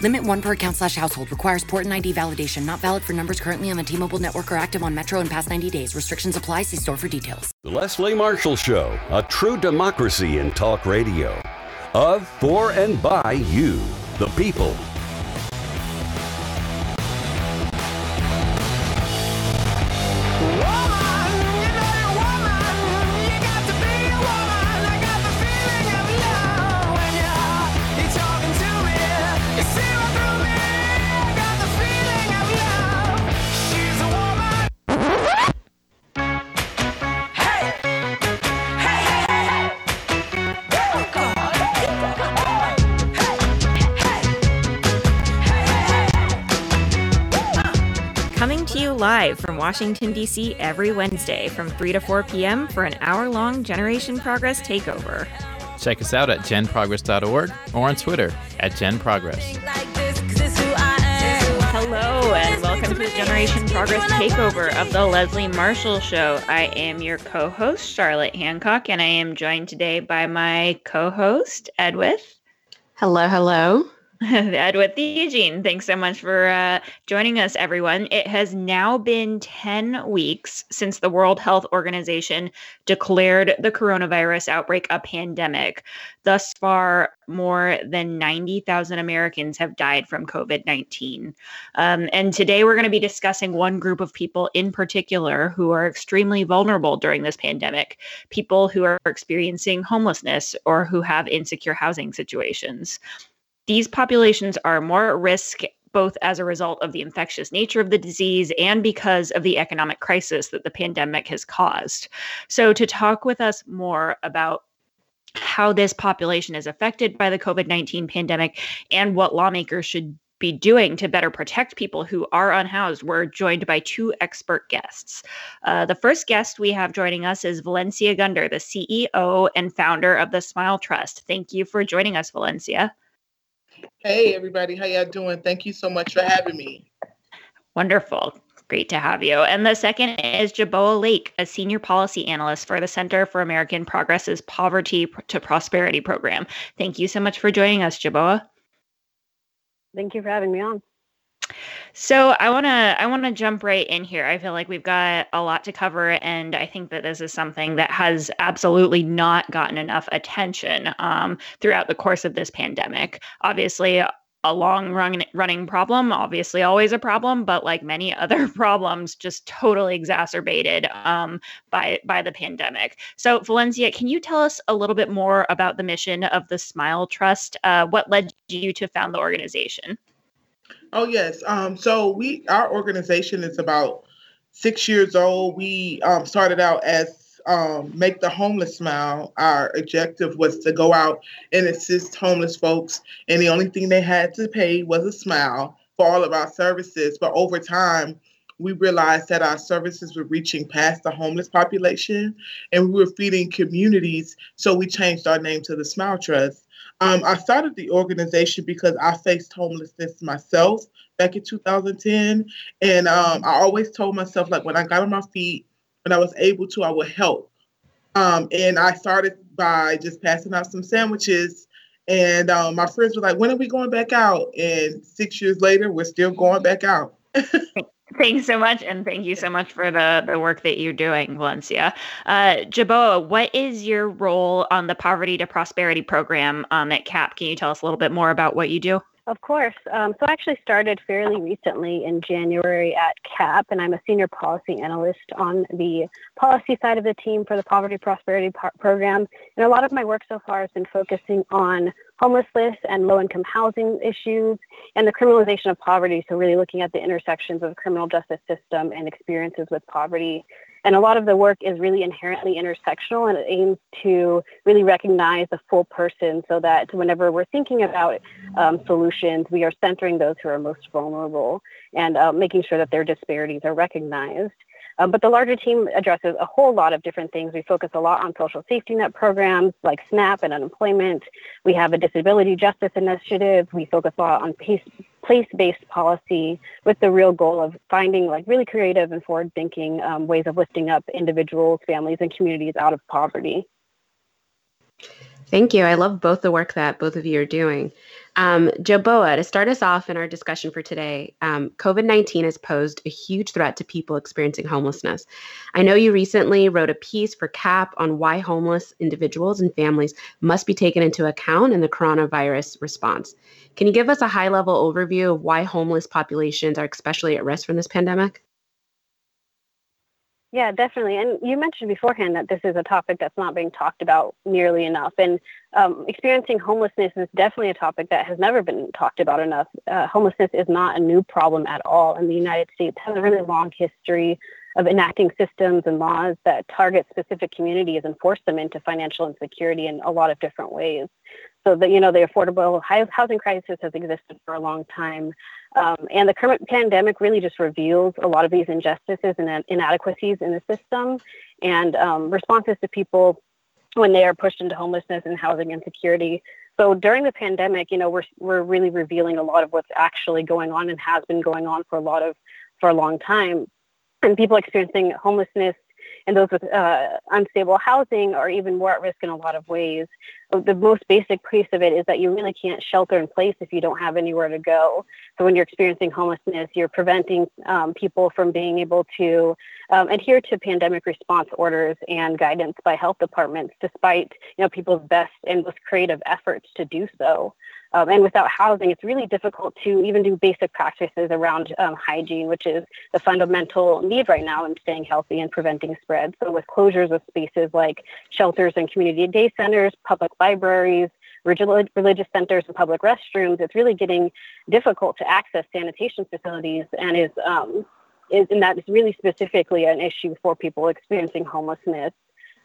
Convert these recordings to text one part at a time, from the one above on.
Limit one per account slash household. Requires port and ID validation. Not valid for numbers currently on the T-Mobile network or active on Metro in past 90 days. Restrictions apply. See store for details. The Leslie Marshall Show, a true democracy in talk radio. Of, for, and by you, the people. Live from Washington, D.C. every Wednesday from 3 to 4 p.m. for an hour long Generation Progress takeover. Check us out at genprogress.org or on Twitter at genprogress. Hello, and welcome to the Generation Progress takeover of the Leslie Marshall Show. I am your co host, Charlotte Hancock, and I am joined today by my co host, Edwith. Hello, hello. Edwith Theogene, thanks so much for uh, joining us, everyone. It has now been 10 weeks since the World Health Organization declared the coronavirus outbreak a pandemic. Thus far, more than 90,000 Americans have died from COVID 19. Um, and today we're going to be discussing one group of people in particular who are extremely vulnerable during this pandemic people who are experiencing homelessness or who have insecure housing situations these populations are more at risk both as a result of the infectious nature of the disease and because of the economic crisis that the pandemic has caused. So, to talk with us more about how this population is affected by the COVID 19 pandemic and what lawmakers should be doing to better protect people who are unhoused, we're joined by two expert guests. Uh, the first guest we have joining us is Valencia Gunder, the CEO and founder of the Smile Trust. Thank you for joining us, Valencia. Hey everybody, how y'all doing? Thank you so much for having me. Wonderful. Great to have you. And the second is Jaboa Lake, a senior policy analyst for the Center for American Progress's Poverty to Prosperity program. Thank you so much for joining us, Jaboa. Thank you for having me on. So I want to I want to jump right in here. I feel like we've got a lot to cover and I think that this is something that has absolutely not gotten enough attention um, throughout the course of this pandemic. Obviously, a long run, running problem, obviously always a problem, but like many other problems, just totally exacerbated um, by by the pandemic. So, Valencia, can you tell us a little bit more about the mission of the Smile Trust? Uh, what led you to found the organization? Oh yes. Um, so we our organization is about six years old. We um, started out as um, make the homeless smile. Our objective was to go out and assist homeless folks, and the only thing they had to pay was a smile for all of our services. But over time, we realized that our services were reaching past the homeless population, and we were feeding communities. So we changed our name to the Smile Trust. Um, I started the organization because I faced homelessness myself back in 2010. And um, I always told myself, like, when I got on my feet, when I was able to, I would help. Um, and I started by just passing out some sandwiches. And um, my friends were like, when are we going back out? And six years later, we're still going back out. Thanks so much, and thank you so much for the the work that you're doing, Valencia. Uh, Jaboa, what is your role on the Poverty to Prosperity program um, at CAP? Can you tell us a little bit more about what you do? Of course. Um, so I actually started fairly recently in January at CAP, and I'm a senior policy analyst on the policy side of the team for the Poverty Prosperity Program. And a lot of my work so far has been focusing on homelessness and low income housing issues and the criminalization of poverty. So, really looking at the intersections of the criminal justice system and experiences with poverty and a lot of the work is really inherently intersectional and it aims to really recognize the full person so that whenever we're thinking about um, solutions, we are centering those who are most vulnerable and uh, making sure that their disparities are recognized. Um, but the larger team addresses a whole lot of different things. We focus a lot on social safety net programs like SNAP and unemployment. We have a disability justice initiative. We focus a lot on place-based policy with the real goal of finding like really creative and forward-thinking um, ways of lifting up individuals, families, and communities out of poverty. Thank you. I love both the work that both of you are doing. Um, Jaboa, to start us off in our discussion for today, um, COVID 19 has posed a huge threat to people experiencing homelessness. I know you recently wrote a piece for CAP on why homeless individuals and families must be taken into account in the coronavirus response. Can you give us a high level overview of why homeless populations are especially at risk from this pandemic? Yeah, definitely. And you mentioned beforehand that this is a topic that's not being talked about nearly enough. And um, experiencing homelessness is definitely a topic that has never been talked about enough. Uh, homelessness is not a new problem at all. And the United States has a really long history of enacting systems and laws that target specific communities and force them into financial insecurity in a lot of different ways. So that you know the affordable housing crisis has existed for a long time, um, and the current pandemic really just reveals a lot of these injustices and inadequacies in the system, and um, responses to people when they are pushed into homelessness and housing insecurity. So during the pandemic, you know, we're we're really revealing a lot of what's actually going on and has been going on for a lot of for a long time, and people experiencing homelessness and those with uh, unstable housing are even more at risk in a lot of ways. The most basic piece of it is that you really can't shelter in place if you don't have anywhere to go. So when you're experiencing homelessness, you're preventing um, people from being able to um, adhere to pandemic response orders and guidance by health departments, despite you know people's best and most creative efforts to do so. Um, and without housing, it's really difficult to even do basic practices around um, hygiene, which is the fundamental need right now in staying healthy and preventing spread. So, with closures of spaces like shelters and community day centers, public libraries, religious centers, and public restrooms, it's really getting difficult to access sanitation facilities and is, um, is and that is really specifically an issue for people experiencing homelessness.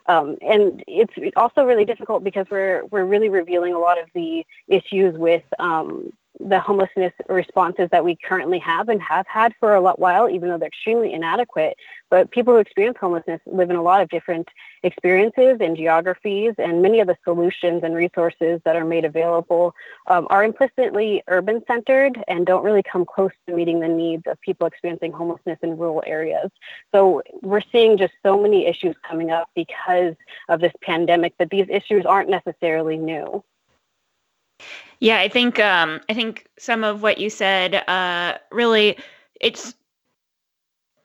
Um, and it's also really difficult because we're we're really revealing a lot of the issues with um, the homelessness responses that we currently have and have had for a lot while, even though they're extremely inadequate. But people who experience homelessness live in a lot of different experiences and geographies, and many of the solutions and resources that are made available um, are implicitly urban centered and don't really come close to meeting the needs of people experiencing homelessness in rural areas. So we're seeing just so many issues coming up because of this pandemic, but these issues aren't necessarily new. Yeah, I think um, I think some of what you said uh, really it's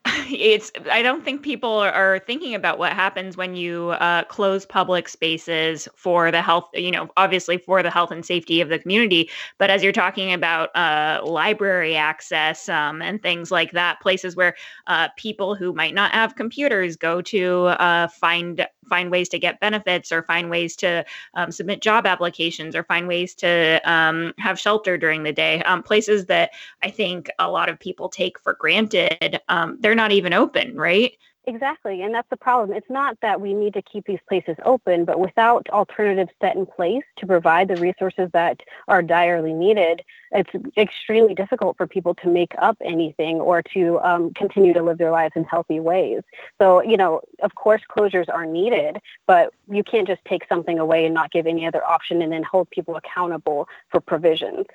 it's i don't think people are thinking about what happens when you uh, close public spaces for the health you know obviously for the health and safety of the community but as you're talking about uh, library access um, and things like that places where uh, people who might not have computers go to uh, find find ways to get benefits or find ways to um, submit job applications or find ways to um, have shelter during the day um, places that i think a lot of people take for granted um, they're not even open, right? Exactly. And that's the problem. It's not that we need to keep these places open, but without alternatives set in place to provide the resources that are direly needed, it's extremely difficult for people to make up anything or to um, continue to live their lives in healthy ways. So, you know, of course, closures are needed, but you can't just take something away and not give any other option and then hold people accountable for provisions.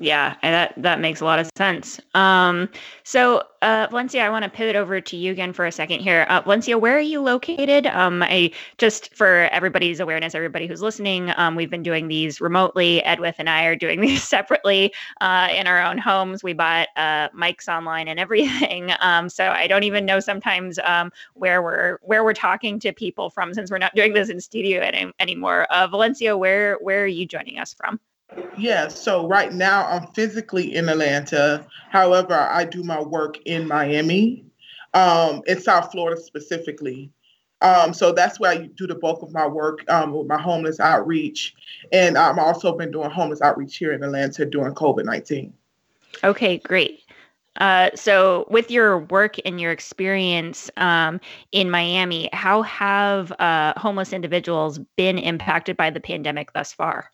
Yeah, that that makes a lot of sense. Um, so, uh, Valencia, I want to pivot over to you again for a second here. Uh, Valencia, where are you located? Um, I just for everybody's awareness, everybody who's listening, um, we've been doing these remotely. Edwith and I are doing these separately uh, in our own homes. We bought uh, mics online and everything, um, so I don't even know sometimes um, where we're where we're talking to people from since we're not doing this in studio any, anymore. Uh, Valencia, where where are you joining us from? Yeah, so right now I'm physically in Atlanta. However, I do my work in Miami, um, in South Florida specifically. Um, so that's where I do the bulk of my work um, with my homeless outreach. And I've also been doing homeless outreach here in Atlanta during COVID 19. Okay, great. Uh, so, with your work and your experience um, in Miami, how have uh, homeless individuals been impacted by the pandemic thus far?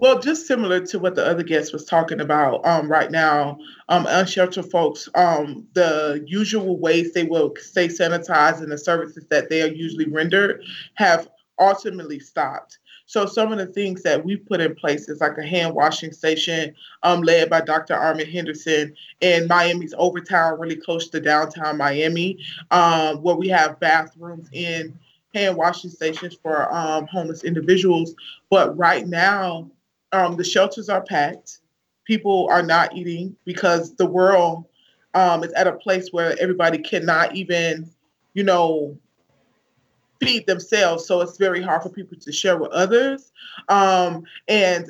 Well, just similar to what the other guest was talking about um, right now, um, unsheltered folks, um, the usual ways they will stay sanitized and the services that they are usually rendered have ultimately stopped. So some of the things that we put in place is like a hand washing station um, led by Dr. Armen Henderson in Miami's Overtown, really close to downtown Miami, um, where we have bathrooms in hand washing stations for um, homeless individuals. But right now, um, the shelters are packed. People are not eating because the world um, is at a place where everybody cannot even, you know, feed themselves. So it's very hard for people to share with others. Um, and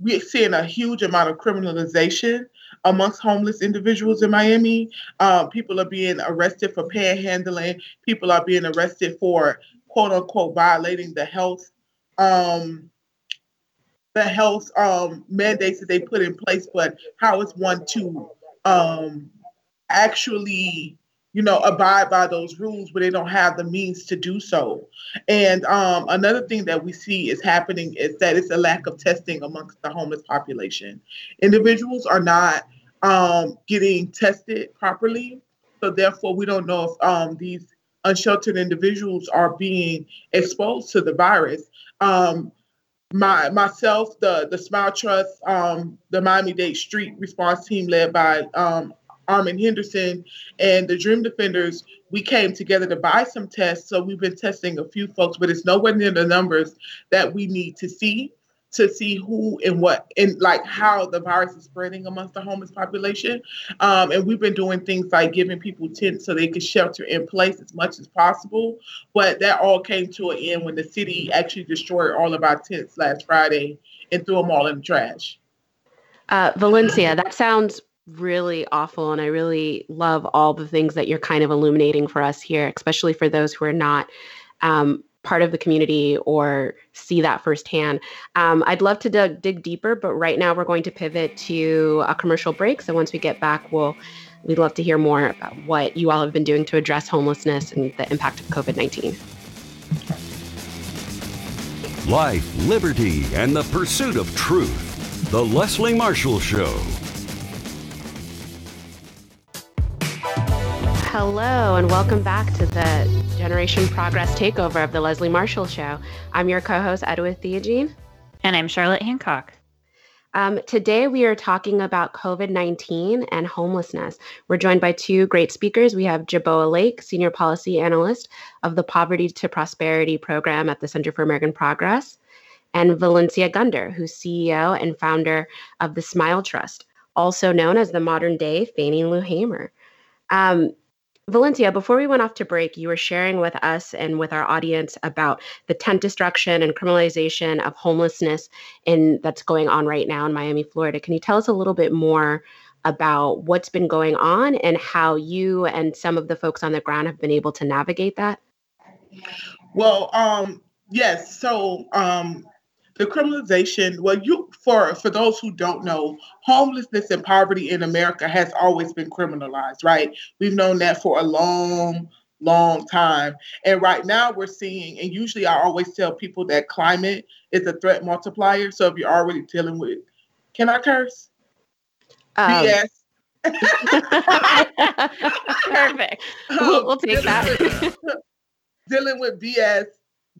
we're seeing a huge amount of criminalization amongst homeless individuals in Miami. Uh, people are being arrested for panhandling. People are being arrested for quote unquote violating the health um, the health um, mandates that they put in place, but how is one to um, actually, you know, abide by those rules when they don't have the means to do so? And um, another thing that we see is happening is that it's a lack of testing amongst the homeless population. Individuals are not um, getting tested properly, so therefore we don't know if um, these unsheltered individuals are being exposed to the virus. Um, my myself, the the Smile Trust, um, the Miami Dade Street Response Team led by um, Armen Henderson, and the Dream Defenders, we came together to buy some tests. So we've been testing a few folks, but it's nowhere near the numbers that we need to see to see who and what and like how the virus is spreading amongst the homeless population. Um, and we've been doing things like giving people tents so they could shelter in place as much as possible. But that all came to an end when the city actually destroyed all of our tents last Friday and threw them all in the trash. Uh, Valencia, that sounds really awful. And I really love all the things that you're kind of illuminating for us here, especially for those who are not um, part of the community or see that firsthand. Um, I'd love to dig, deeper, but right now we're going to pivot to a commercial break. So once we get back, we'll we'd love to hear more about what you all have been doing to address homelessness and the impact of COVID 19. Life, liberty, and the pursuit of truth. The Leslie Marshall Show. Hello, and welcome back to the Generation Progress takeover of the Leslie Marshall Show. I'm your co host, Edwith Theogene. And I'm Charlotte Hancock. Um, today, we are talking about COVID 19 and homelessness. We're joined by two great speakers. We have Jaboa Lake, Senior Policy Analyst of the Poverty to Prosperity Program at the Center for American Progress, and Valencia Gunder, who's CEO and founder of the Smile Trust, also known as the modern day Fannie Lou Hamer. Um, Valencia, before we went off to break, you were sharing with us and with our audience about the tent destruction and criminalization of homelessness in that's going on right now in Miami, Florida. Can you tell us a little bit more about what's been going on and how you and some of the folks on the ground have been able to navigate that? Well, um, yes. So um, the criminalization well you for for those who don't know homelessness and poverty in america has always been criminalized right? We've known that for a long long time. And right now we're seeing and usually i always tell people that climate is a threat multiplier. So if you're already dealing with can i curse? Um, bs Perfect. We'll, we'll take that. dealing with BS,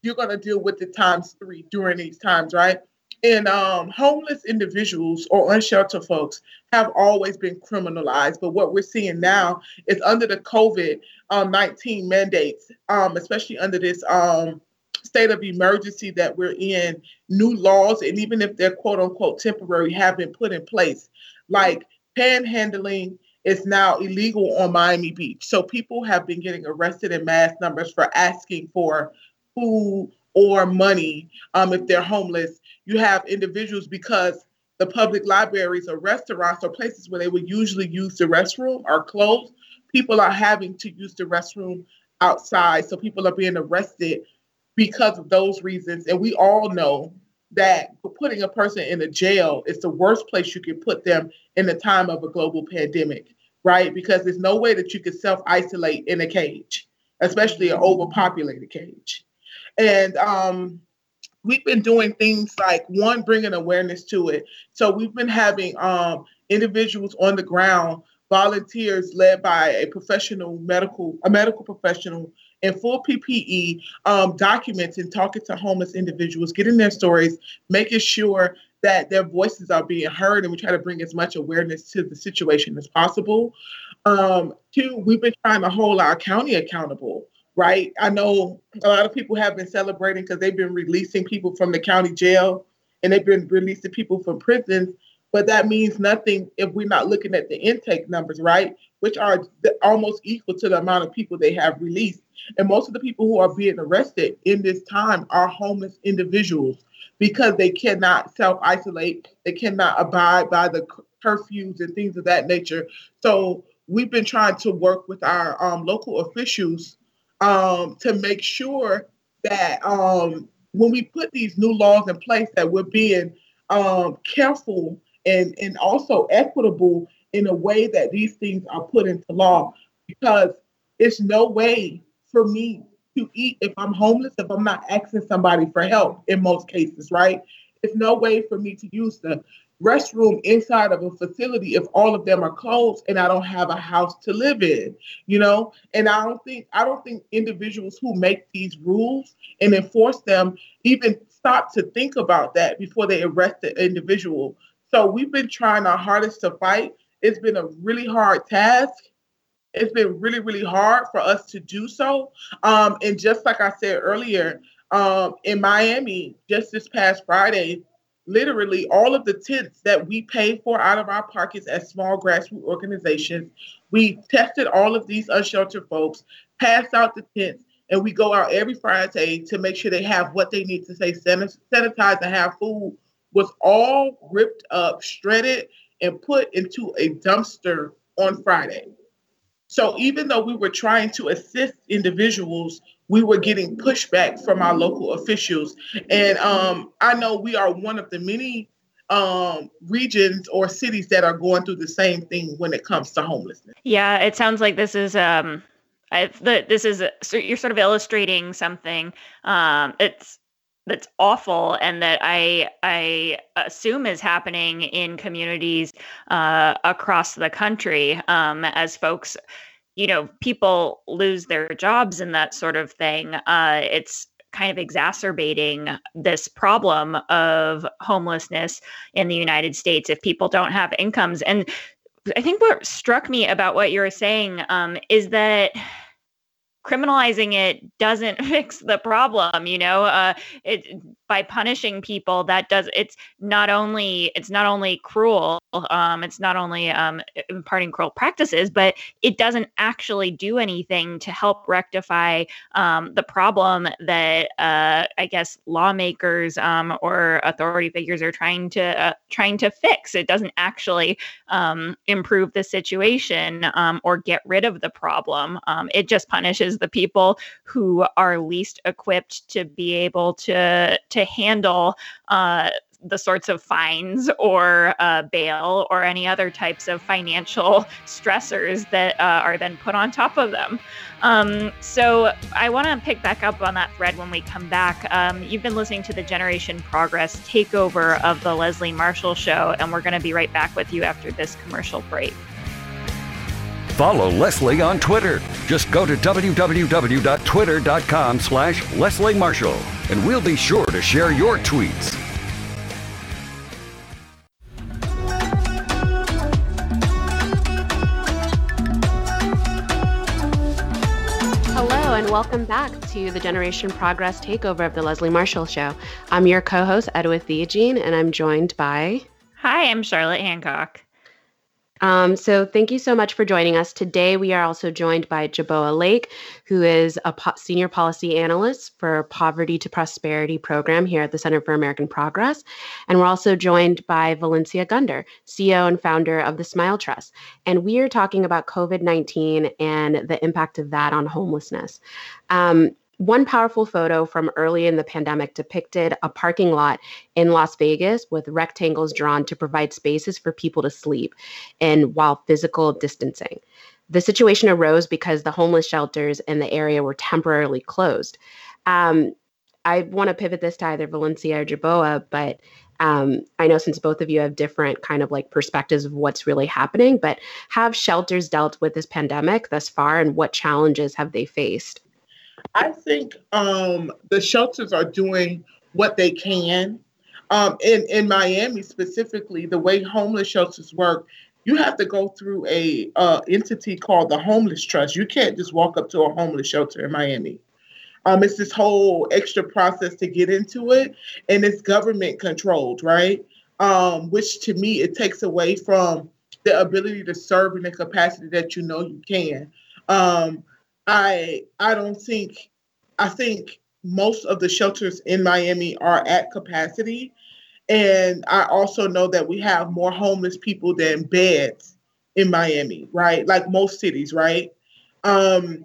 you're gonna deal with it times three during these times, right? And um, homeless individuals or unsheltered folks have always been criminalized. But what we're seeing now is under the COVID um, 19 mandates, um, especially under this um, state of emergency that we're in, new laws, and even if they're quote unquote temporary, have been put in place. Like panhandling is now illegal on Miami Beach. So people have been getting arrested in mass numbers for asking for food or money um, if they're homeless. You have individuals because the public libraries or restaurants or places where they would usually use the restroom are closed. People are having to use the restroom outside. So people are being arrested because of those reasons. And we all know that putting a person in a jail is the worst place you can put them in the time of a global pandemic, right? Because there's no way that you can self isolate in a cage, especially an overpopulated cage. And um, we've been doing things like one, bringing awareness to it. So we've been having um, individuals on the ground, volunteers led by a professional medical, a medical professional in full PPE, um, documenting, talking to homeless individuals, getting their stories, making sure that their voices are being heard, and we try to bring as much awareness to the situation as possible. Um, two, we've been trying to hold our county accountable right? I know a lot of people have been celebrating because they've been releasing people from the county jail and they've been releasing people from prisons, but that means nothing if we're not looking at the intake numbers, right? Which are almost equal to the amount of people they have released. And most of the people who are being arrested in this time are homeless individuals because they cannot self isolate, they cannot abide by the curfews and things of that nature. So we've been trying to work with our um, local officials um, to make sure that um, when we put these new laws in place, that we're being um, careful and and also equitable in a way that these things are put into law. Because it's no way for me to eat if I'm homeless if I'm not asking somebody for help in most cases, right? It's no way for me to use the restroom inside of a facility if all of them are closed and I don't have a house to live in, you know? And I don't think I don't think individuals who make these rules and enforce them even stop to think about that before they arrest the individual. So we've been trying our hardest to fight. It's been a really hard task. It's been really, really hard for us to do so. Um, and just like I said earlier, um, in Miami, just this past Friday, literally all of the tents that we pay for out of our pockets as small grassroots organizations. We tested all of these unsheltered folks, passed out the tents, and we go out every Friday to make sure they have what they need to say sanitize and have food was all ripped up, shredded, and put into a dumpster on Friday. So even though we were trying to assist individuals, we were getting pushback from our local officials. And um, I know we are one of the many um, regions or cities that are going through the same thing when it comes to homelessness. Yeah, it sounds like this is um, I, the, this is so you're sort of illustrating something. Um, it's that's awful and that I I assume is happening in communities uh, across the country um, as folks, you know, people lose their jobs and that sort of thing. Uh, it's kind of exacerbating this problem of homelessness in the United States if people don't have incomes. And I think what struck me about what you're saying um, is that criminalizing it doesn't fix the problem you know uh, it by punishing people that does it's not only it's not only cruel um, it's not only um, imparting cruel practices but it doesn't actually do anything to help rectify um, the problem that uh, i guess lawmakers um, or authority figures are trying to uh, trying to fix. It doesn't actually um, improve the situation um, or get rid of the problem. It just punishes the people who are least equipped to be able to to handle uh, the sorts of fines or uh, bail or any other types of financial stressors that uh, are then put on top of them. Um, so I want to pick back up on that thread when we come back. Um, you've been listening to the Generation Progress takeover of the Leslie Marshall Show, and we're going to be right back with you after this commercial break. Follow Leslie on Twitter. Just go to www.twitter.com slash Leslie Marshall, and we'll be sure to share your tweets. Hello, and welcome back to the Generation Progress takeover of the Leslie Marshall Show. I'm your co-host, Edwith Theogene, and I'm joined by... Hi, I'm Charlotte Hancock. Um, so thank you so much for joining us. Today, we are also joined by Jaboa Lake, who is a po- senior policy analyst for Poverty to Prosperity program here at the Center for American Progress. And we're also joined by Valencia Gunder, CEO and founder of the Smile Trust. And we are talking about COVID 19 and the impact of that on homelessness. Um, one powerful photo from early in the pandemic depicted a parking lot in Las Vegas with rectangles drawn to provide spaces for people to sleep and while physical distancing. The situation arose because the homeless shelters in the area were temporarily closed. Um, I want to pivot this to either Valencia or Jaboa, but um, I know since both of you have different kind of like perspectives of what's really happening, but have shelters dealt with this pandemic thus far and what challenges have they faced? I think um, the shelters are doing what they can. Um, in, in Miami specifically, the way homeless shelters work, you have to go through a uh, entity called the Homeless Trust. You can't just walk up to a homeless shelter in Miami. Um, it's this whole extra process to get into it, and it's government controlled, right? Um, which to me it takes away from the ability to serve in the capacity that you know you can. Um, I I don't think I think most of the shelters in Miami are at capacity. And I also know that we have more homeless people than beds in Miami, right? Like most cities, right? Um,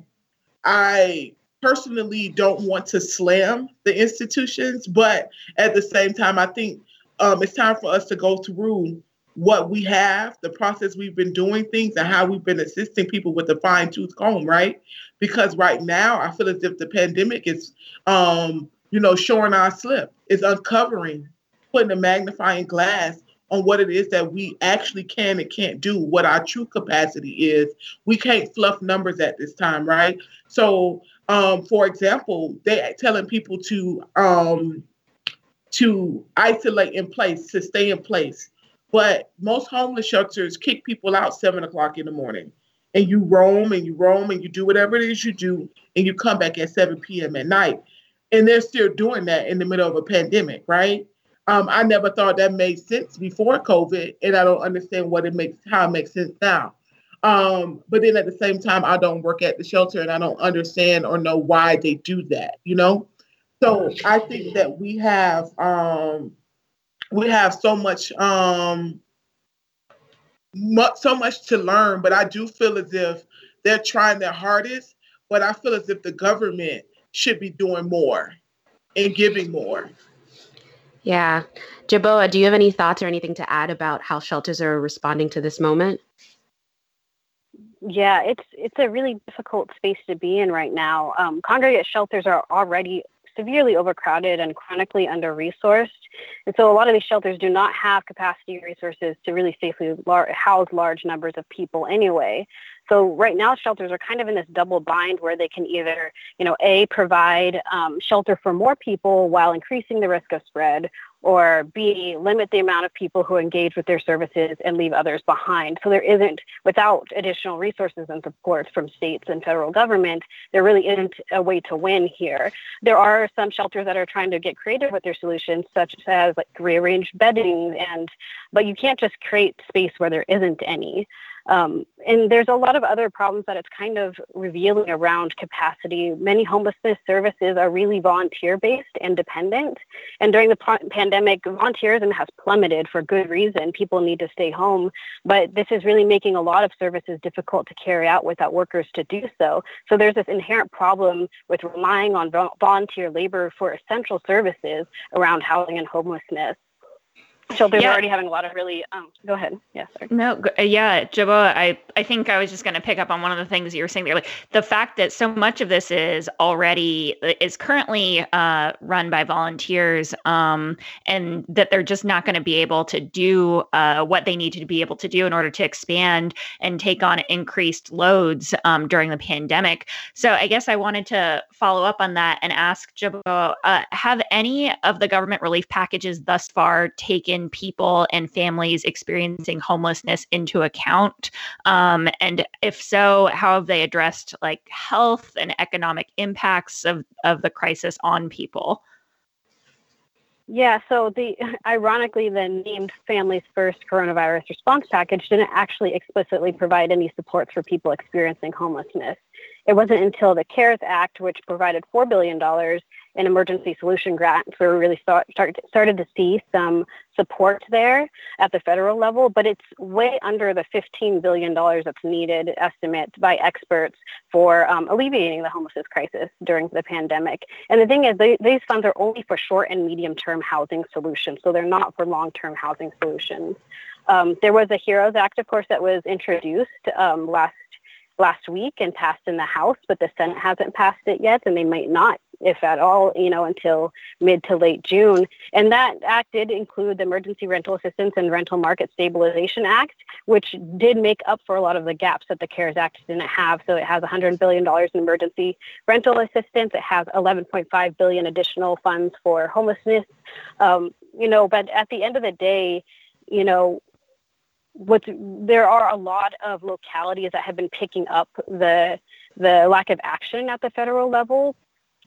I personally don't want to slam the institutions, but at the same time, I think um, it's time for us to go through what we have, the process we've been doing things, and how we've been assisting people with a fine tooth comb, right? Because right now, I feel as if the pandemic is, um, you know, showing our slip, is uncovering, putting a magnifying glass on what it is that we actually can and can't do, what our true capacity is. We can't fluff numbers at this time, right? So um, for example, they're telling people to um, to isolate in place, to stay in place. But most homeless shelters kick people out seven o'clock in the morning, and you roam and you roam and you do whatever it is you do, and you come back at seven p.m. at night, and they're still doing that in the middle of a pandemic, right? Um, I never thought that made sense before COVID, and I don't understand what it makes how it makes sense now. Um, but then at the same time, I don't work at the shelter and I don't understand or know why they do that, you know? So I think that we have um we have so much um much, so much to learn, but I do feel as if they're trying their hardest, but I feel as if the government should be doing more and giving more. Yeah. Jaboa, do you have any thoughts or anything to add about how shelters are responding to this moment? Yeah, it's it's a really difficult space to be in right now. Um, congregate shelters are already severely overcrowded and chronically under resourced. And so a lot of these shelters do not have capacity resources to really safely lar- house large numbers of people anyway. So right now, shelters are kind of in this double bind where they can either, you know, a provide um, shelter for more people while increasing the risk of spread, or B, limit the amount of people who engage with their services and leave others behind. So there isn't, without additional resources and support from states and federal government, there really isn't a way to win here. There are some shelters that are trying to get creative with their solutions, such as like rearranged bedding, and but you can't just create space where there isn't any. Um, and there's a lot of other problems that it's kind of revealing around capacity. Many homelessness services are really volunteer based and dependent. And during the pandemic, volunteerism has plummeted for good reason. People need to stay home. But this is really making a lot of services difficult to carry out without workers to do so. So there's this inherent problem with relying on volunteer labor for essential services around housing and homelessness shelters yeah. already having a lot of really um, go ahead. Yes yeah, no uh, yeah Jaboa, i i think i was just going to pick up on one of the things you were saying there like the fact that so much of this is already is currently uh, run by volunteers um, and that they're just not going to be able to do uh, what they need to be able to do in order to expand and take on increased loads um, during the pandemic. So i guess i wanted to follow up on that and ask Jaboa, uh, have any of the government relief packages thus far taken people and families experiencing homelessness into account? Um, and if so, how have they addressed like health and economic impacts of, of the crisis on people? Yeah, so the ironically the named Families First coronavirus response package didn't actually explicitly provide any supports for people experiencing homelessness. It wasn't until the CARES Act, which provided $4 billion in emergency solution grants, where we really start, start, started to see some support there at the federal level, but it's way under the $15 billion that's needed estimate by experts for um, alleviating the homelessness crisis during the pandemic. And the thing is, they, these funds are only for short and medium term housing solutions, so they're not for long term housing solutions. Um, there was a HEROES Act, of course, that was introduced um, last last week and passed in the House, but the Senate hasn't passed it yet, and they might not if at all, you know, until mid to late June. And that act did include the Emergency Rental Assistance and Rental Market Stabilization Act, which did make up for a lot of the gaps that the CARES Act didn't have. So it has $100 billion in emergency rental assistance. It has 11.5 billion additional funds for homelessness. Um, you know, but at the end of the day, you know, what there are a lot of localities that have been picking up the the lack of action at the federal level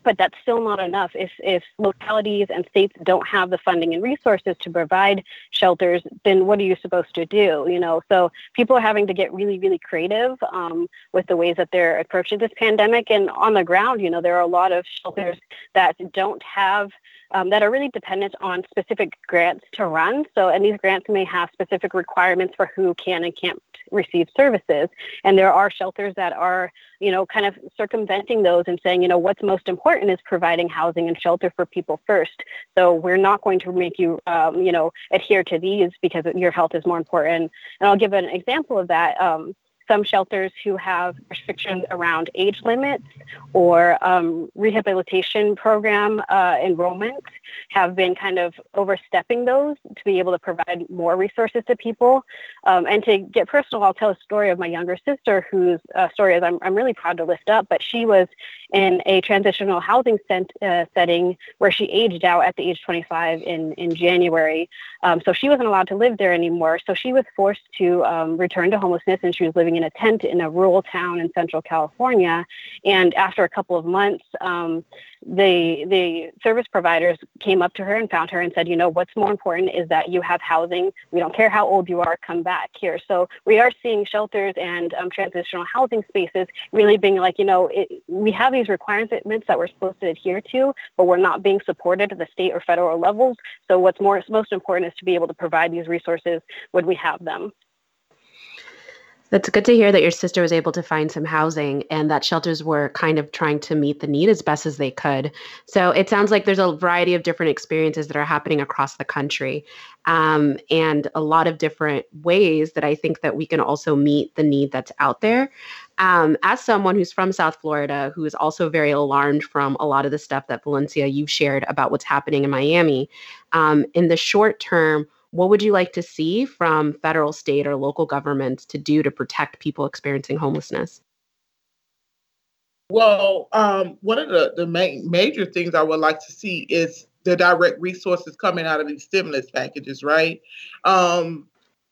but that's still not enough. If, if localities and states don't have the funding and resources to provide shelters, then what are you supposed to do? You know, so people are having to get really, really creative um, with the ways that they're approaching this pandemic. And on the ground, you know, there are a lot of shelters that don't have um, that are really dependent on specific grants to run. So, and these grants may have specific requirements for who can and can't receive services. And there are shelters that are, you know, kind of circumventing those and saying, you know, what's most important is providing housing and shelter for people first. So we're not going to make you, um, you know, adhere to these because your health is more important. And I'll give an example of that. Um, some shelters who have restrictions around age limits or um, rehabilitation program uh, enrollment have been kind of overstepping those to be able to provide more resources to people. Um, and to get personal, I'll tell a story of my younger sister whose uh, story is I'm, I'm really proud to lift up, but she was in a transitional housing cent- uh, setting where she aged out at the age 25 in, in January. Um, so she wasn't allowed to live there anymore. So she was forced to um, return to homelessness and she was living in a tent in a rural town in Central California. And after a couple of months, um, the the service providers came up to her and found her and said, you know, what's more important is that you have housing. We don't care how old you are, come back here. So we are seeing shelters and um, transitional housing spaces really being like, you know, it, we have these requirements that we're supposed to adhere to, but we're not being supported at the state or federal levels. So what's more most important is to be able to provide these resources when we have them. That's good to hear that your sister was able to find some housing and that shelters were kind of trying to meet the need as best as they could. So it sounds like there's a variety of different experiences that are happening across the country um, and a lot of different ways that I think that we can also meet the need that's out there. Um, as someone who's from South Florida, who is also very alarmed from a lot of the stuff that Valencia you've shared about what's happening in Miami, um, in the short term, what would you like to see from federal, state, or local governments to do to protect people experiencing homelessness? Well, um, one of the, the main major things I would like to see is the direct resources coming out of these stimulus packages, right? Um,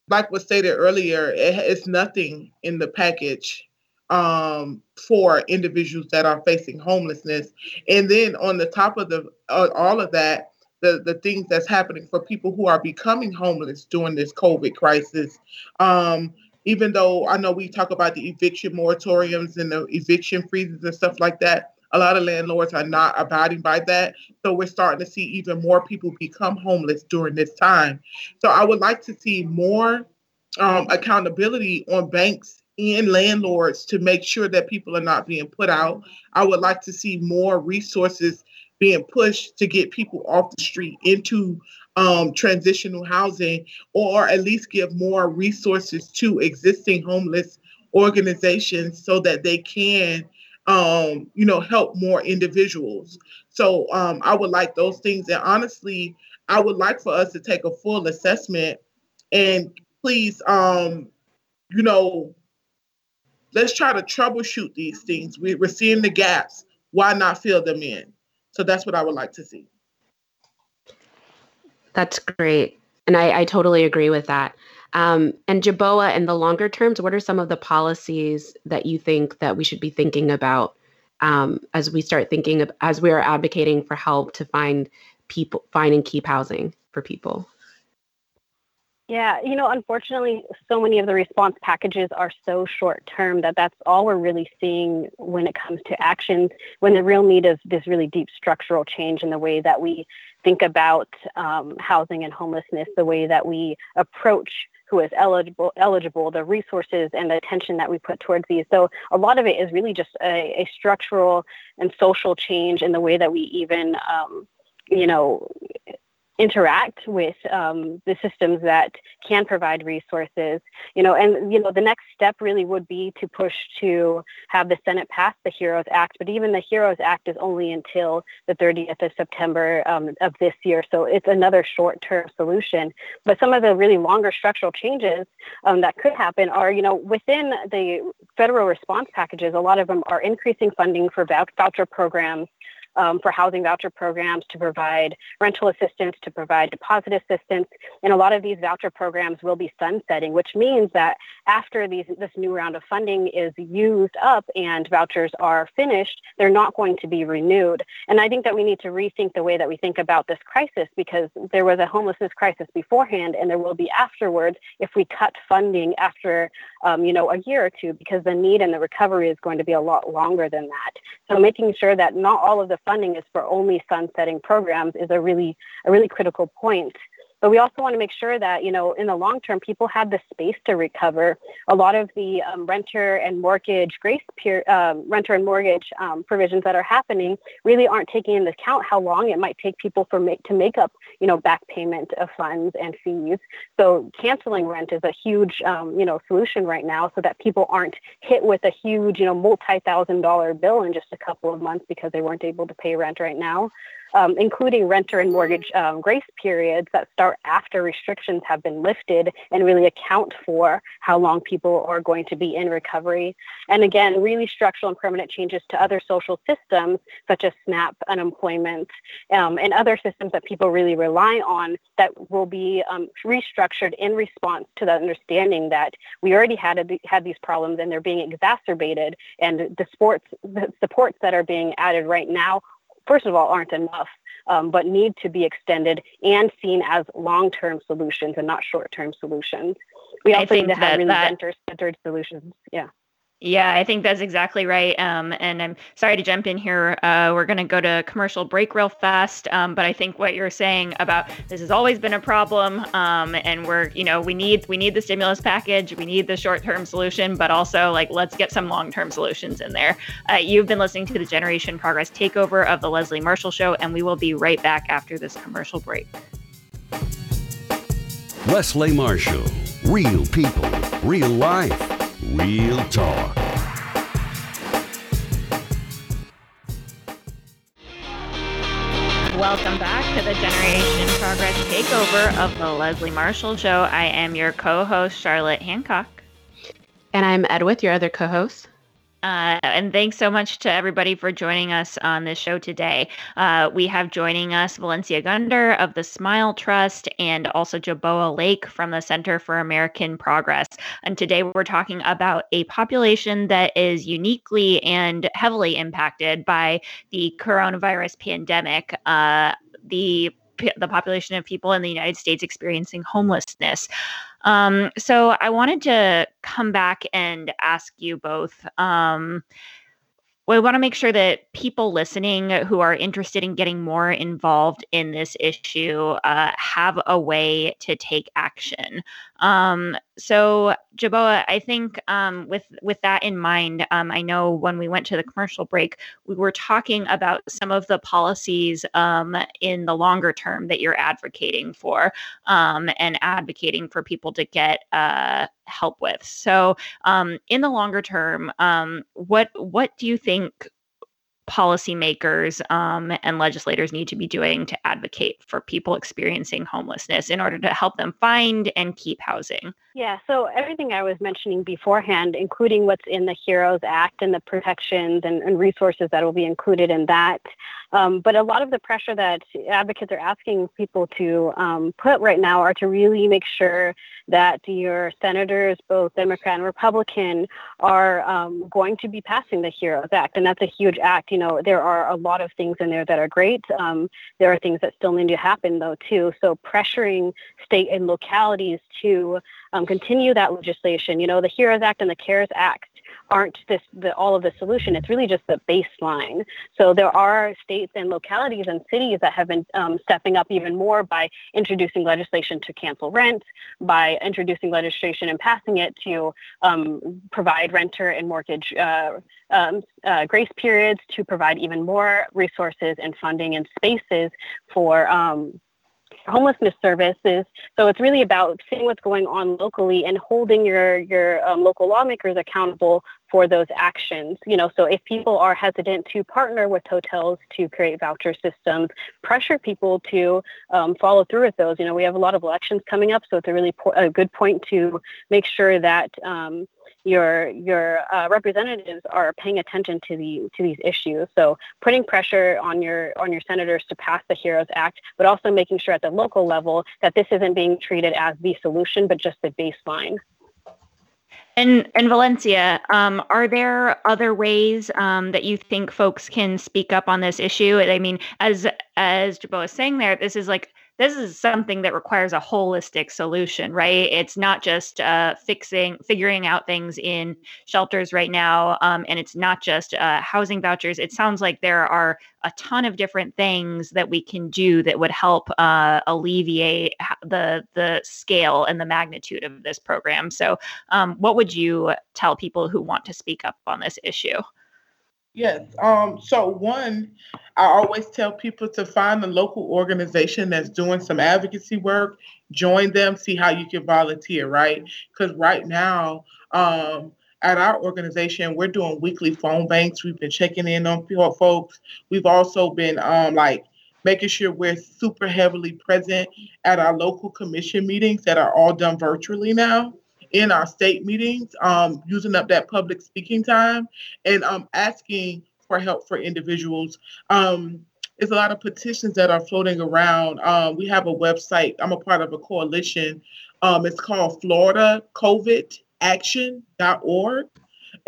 like was stated earlier, it, it's nothing in the package um, for individuals that are facing homelessness. And then on the top of the uh, all of that, the, the things that's happening for people who are becoming homeless during this COVID crisis. Um, even though I know we talk about the eviction moratoriums and the eviction freezes and stuff like that, a lot of landlords are not abiding by that. So we're starting to see even more people become homeless during this time. So I would like to see more um, accountability on banks and landlords to make sure that people are not being put out. I would like to see more resources being pushed to get people off the street into um, transitional housing or at least give more resources to existing homeless organizations so that they can um, you know help more individuals. So um, i would like those things. And honestly i would like for us to take a full assessment and please um, you know let's try to troubleshoot these things. We, we're seeing the gaps. Why not fill them in so that's what I would like to see. That's great. And I, I totally agree with that. Um, and Jaboa, in the longer terms, what are some of the policies that you think that we should be thinking about um, as we start thinking of, as we are advocating for help to find people, find and keep housing for people? Yeah, you know, unfortunately, so many of the response packages are so short term that that's all we're really seeing when it comes to actions, when the real need is this really deep structural change in the way that we think about um, housing and homelessness, the way that we approach who is eligible, eligible, the resources and the attention that we put towards these. So a lot of it is really just a, a structural and social change in the way that we even, um, you know, interact with um, the systems that can provide resources. You know, and you know the next step really would be to push to have the Senate pass the HEROES Act. But even the HEROES Act is only until the 30th of September um, of this year, so it's another short-term solution. But some of the really longer structural changes um, that could happen are, you know, within the federal response packages. A lot of them are increasing funding for voucher programs um, for housing voucher programs, to provide rental assistance, to provide deposit assistance. And a lot of these voucher programs will be sunsetting, which means that after these, this new round of funding is used up and vouchers are finished, they're not going to be renewed. And I think that we need to rethink the way that we think about this crisis because there was a homelessness crisis beforehand and there will be afterwards if we cut funding after, um, you know, a year or two because the need and the recovery is going to be a lot longer than that. So making sure that not all of the funding is for only sunsetting programs is a really a really critical point. But we also want to make sure that, you know, in the long term, people have the space to recover. A lot of the um, renter and mortgage grace period, um, renter and mortgage um, provisions that are happening really aren't taking into account how long it might take people for make, to make up, you know, back payment of funds and fees. So canceling rent is a huge, um, you know, solution right now, so that people aren't hit with a huge, you know, multi-thousand dollar bill in just a couple of months because they weren't able to pay rent right now um, including renter and mortgage um, grace periods that start after restrictions have been lifted and really account for how long people are going to be in recovery. And again, really structural and permanent changes to other social systems such as SNAP, unemployment, um, and other systems that people really rely on that will be um, restructured in response to the understanding that we already had a, had these problems and they're being exacerbated, and the sports the supports that are being added right now first of all, aren't enough, um, but need to be extended and seen as long-term solutions and not short-term solutions. We also need to have really vendor-centered solutions. Yeah. Yeah, I think that's exactly right. Um, and I'm sorry to jump in here. Uh, we're going to go to commercial break real fast. Um, but I think what you're saying about this has always been a problem. Um, and we're, you know, we need we need the stimulus package, we need the short term solution, but also like let's get some long term solutions in there. Uh, you've been listening to the Generation Progress takeover of the Leslie Marshall Show, and we will be right back after this commercial break. Leslie Marshall, real people, real life. Real Talk. Welcome back to the Generation Progress takeover of the Leslie Marshall Show. I am your co host, Charlotte Hancock. And I'm Edwith, your other co host. Uh, and thanks so much to everybody for joining us on this show today. Uh, we have joining us Valencia Gunder of the Smile Trust and also Jaboa Lake from the Center for American Progress. And today we're talking about a population that is uniquely and heavily impacted by the coronavirus pandemic. Uh, the the population of people in the United States experiencing homelessness. Um, so I wanted to come back and ask you both. Um, we want to make sure that people listening who are interested in getting more involved in this issue uh, have a way to take action. Um, so, Jaboa, I think um, with with that in mind, um, I know when we went to the commercial break, we were talking about some of the policies um, in the longer term that you're advocating for um, and advocating for people to get uh, help with. So, um, in the longer term, what what do you think policymakers um, and legislators need to be doing to advocate for people experiencing homelessness in order to help them find and keep housing? Yeah, so everything I was mentioning beforehand, including what's in the HEROES Act and the protections and, and resources that will be included in that. Um, but a lot of the pressure that advocates are asking people to um, put right now are to really make sure that your senators, both Democrat and Republican, are um, going to be passing the HEROES Act. And that's a huge act. You know, there are a lot of things in there that are great. Um, there are things that still need to happen, though, too. So pressuring state and localities to um, continue that legislation. You know, the HEROES Act and the CARES Act aren't this the, all of the solution. It's really just the baseline. So there are states and localities and cities that have been um, stepping up even more by introducing legislation to cancel rent, by introducing legislation and passing it to um, provide renter and mortgage uh, um, uh, grace periods, to provide even more resources and funding and spaces for um, homelessness services. So it's really about seeing what's going on locally and holding your your um, local lawmakers accountable for those actions. You know, so if people are hesitant to partner with hotels to create voucher systems, pressure people to um, follow through with those. You know, we have a lot of elections coming up, so it's a really po- a good point to make sure that. Um, your your uh, representatives are paying attention to the to these issues. So putting pressure on your on your senators to pass the HEROES Act, but also making sure at the local level that this isn't being treated as the solution, but just the baseline. And and Valencia, um, are there other ways um, that you think folks can speak up on this issue? I mean, as as Jaboa is saying there, this is like this is something that requires a holistic solution, right? It's not just uh, fixing, figuring out things in shelters right now, um, and it's not just uh, housing vouchers. It sounds like there are a ton of different things that we can do that would help uh, alleviate the the scale and the magnitude of this program. So, um, what would you tell people who want to speak up on this issue? Yes. Um, so one, I always tell people to find a local organization that's doing some advocacy work, join them, see how you can volunteer, right? Because right now, um, at our organization, we're doing weekly phone banks. We've been checking in on folks. We've also been um, like making sure we're super heavily present at our local commission meetings that are all done virtually now in our state meetings, um, using up that public speaking time and um, asking for help for individuals. Um, there's a lot of petitions that are floating around. Um, we have a website. I'm a part of a coalition. Um, it's called Florida COVID Action.org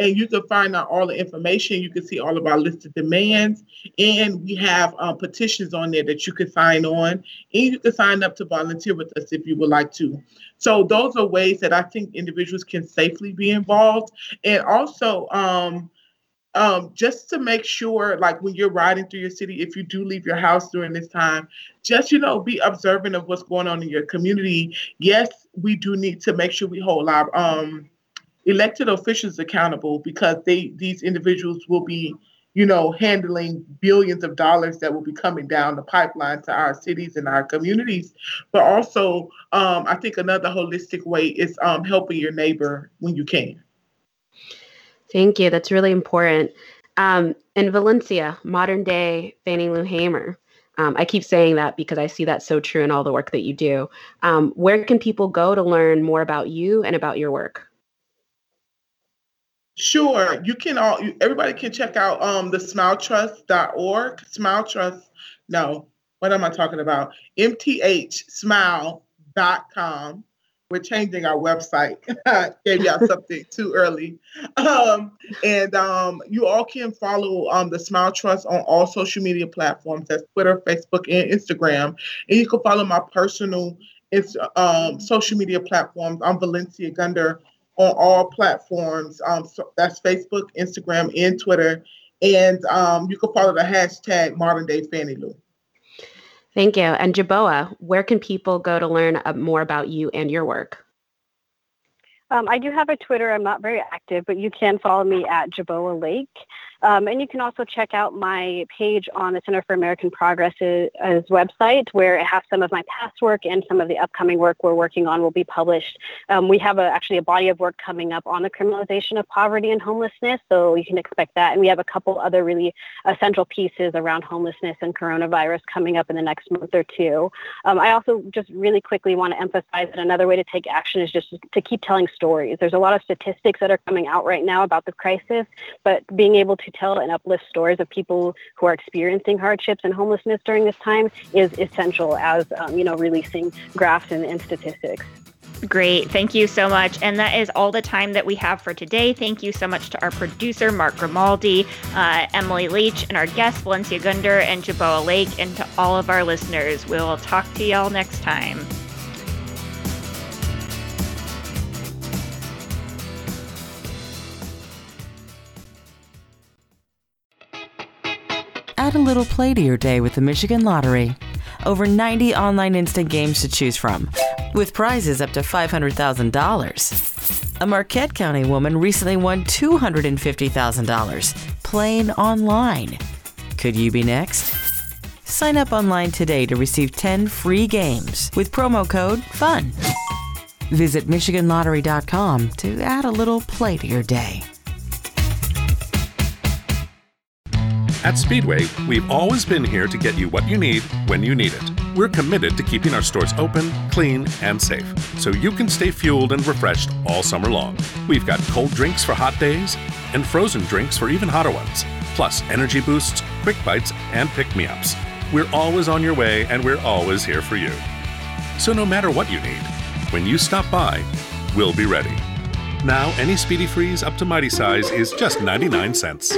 and you can find out all the information. You can see all of our listed demands, and we have um, petitions on there that you can sign on, and you can sign up to volunteer with us if you would like to. So those are ways that I think individuals can safely be involved, and also. Um, um, just to make sure, like when you're riding through your city, if you do leave your house during this time, just you know, be observant of what's going on in your community. Yes, we do need to make sure we hold our um, elected officials accountable because they these individuals will be you know handling billions of dollars that will be coming down the pipeline to our cities and our communities. But also um, i think another holistic way is um, helping your neighbor when you can. Thank you. That's really important. Um, in Valencia modern day Fannie Lou Hamer. Um, I keep saying that because I see that so true in all the work that you do. Um, where can people go to learn more about you and about your work? Sure, you can all. Everybody can check out um the smiletrust.org. Smile Trust. No, what am I talking about? mthsmile.com. We're changing our website. Gave y'all something too early. Um, and um, you all can follow um, the Smile Trust on all social media platforms. That's Twitter, Facebook, and Instagram. And you can follow my personal it's um, social media platforms. I'm Valencia Gunder on all platforms. Um, so that's Facebook, Instagram, and Twitter. And um, you can follow the hashtag modern day Fannie Lou. Thank you. And Jaboa, where can people go to learn uh, more about you and your work? Um, I do have a Twitter. I'm not very active, but you can follow me at Jaboa Lake. Um, and you can also check out my page on the Center for American Progress's website, where it has some of my past work and some of the upcoming work we're working on will be published. Um, we have a, actually a body of work coming up on the criminalization of poverty and homelessness, so you can expect that. And we have a couple other really essential pieces around homelessness and coronavirus coming up in the next month or two. Um, I also just really quickly want to emphasize that another way to take action is just to keep telling stories. There's a lot of statistics that are coming out right now about the crisis, but being able to tell and uplift stories of people who are experiencing hardships and homelessness during this time is essential as um, you know releasing graphs and, and statistics. Great. Thank you so much. And that is all the time that we have for today. Thank you so much to our producer, Mark Grimaldi, uh, Emily Leach, and our guests, Valencia Gunder and Jaboa Lake, and to all of our listeners. We'll talk to y'all next time. Add a little play to your day with the Michigan Lottery. Over 90 online instant games to choose from, with prizes up to $500,000. A Marquette County woman recently won $250,000 playing online. Could you be next? Sign up online today to receive 10 free games with promo code FUN. Visit MichiganLottery.com to add a little play to your day. At Speedway, we've always been here to get you what you need when you need it. We're committed to keeping our stores open, clean, and safe, so you can stay fueled and refreshed all summer long. We've got cold drinks for hot days and frozen drinks for even hotter ones, plus energy boosts, quick bites, and pick me ups. We're always on your way, and we're always here for you. So no matter what you need, when you stop by, we'll be ready. Now, any Speedy Freeze up to Mighty Size is just 99 cents.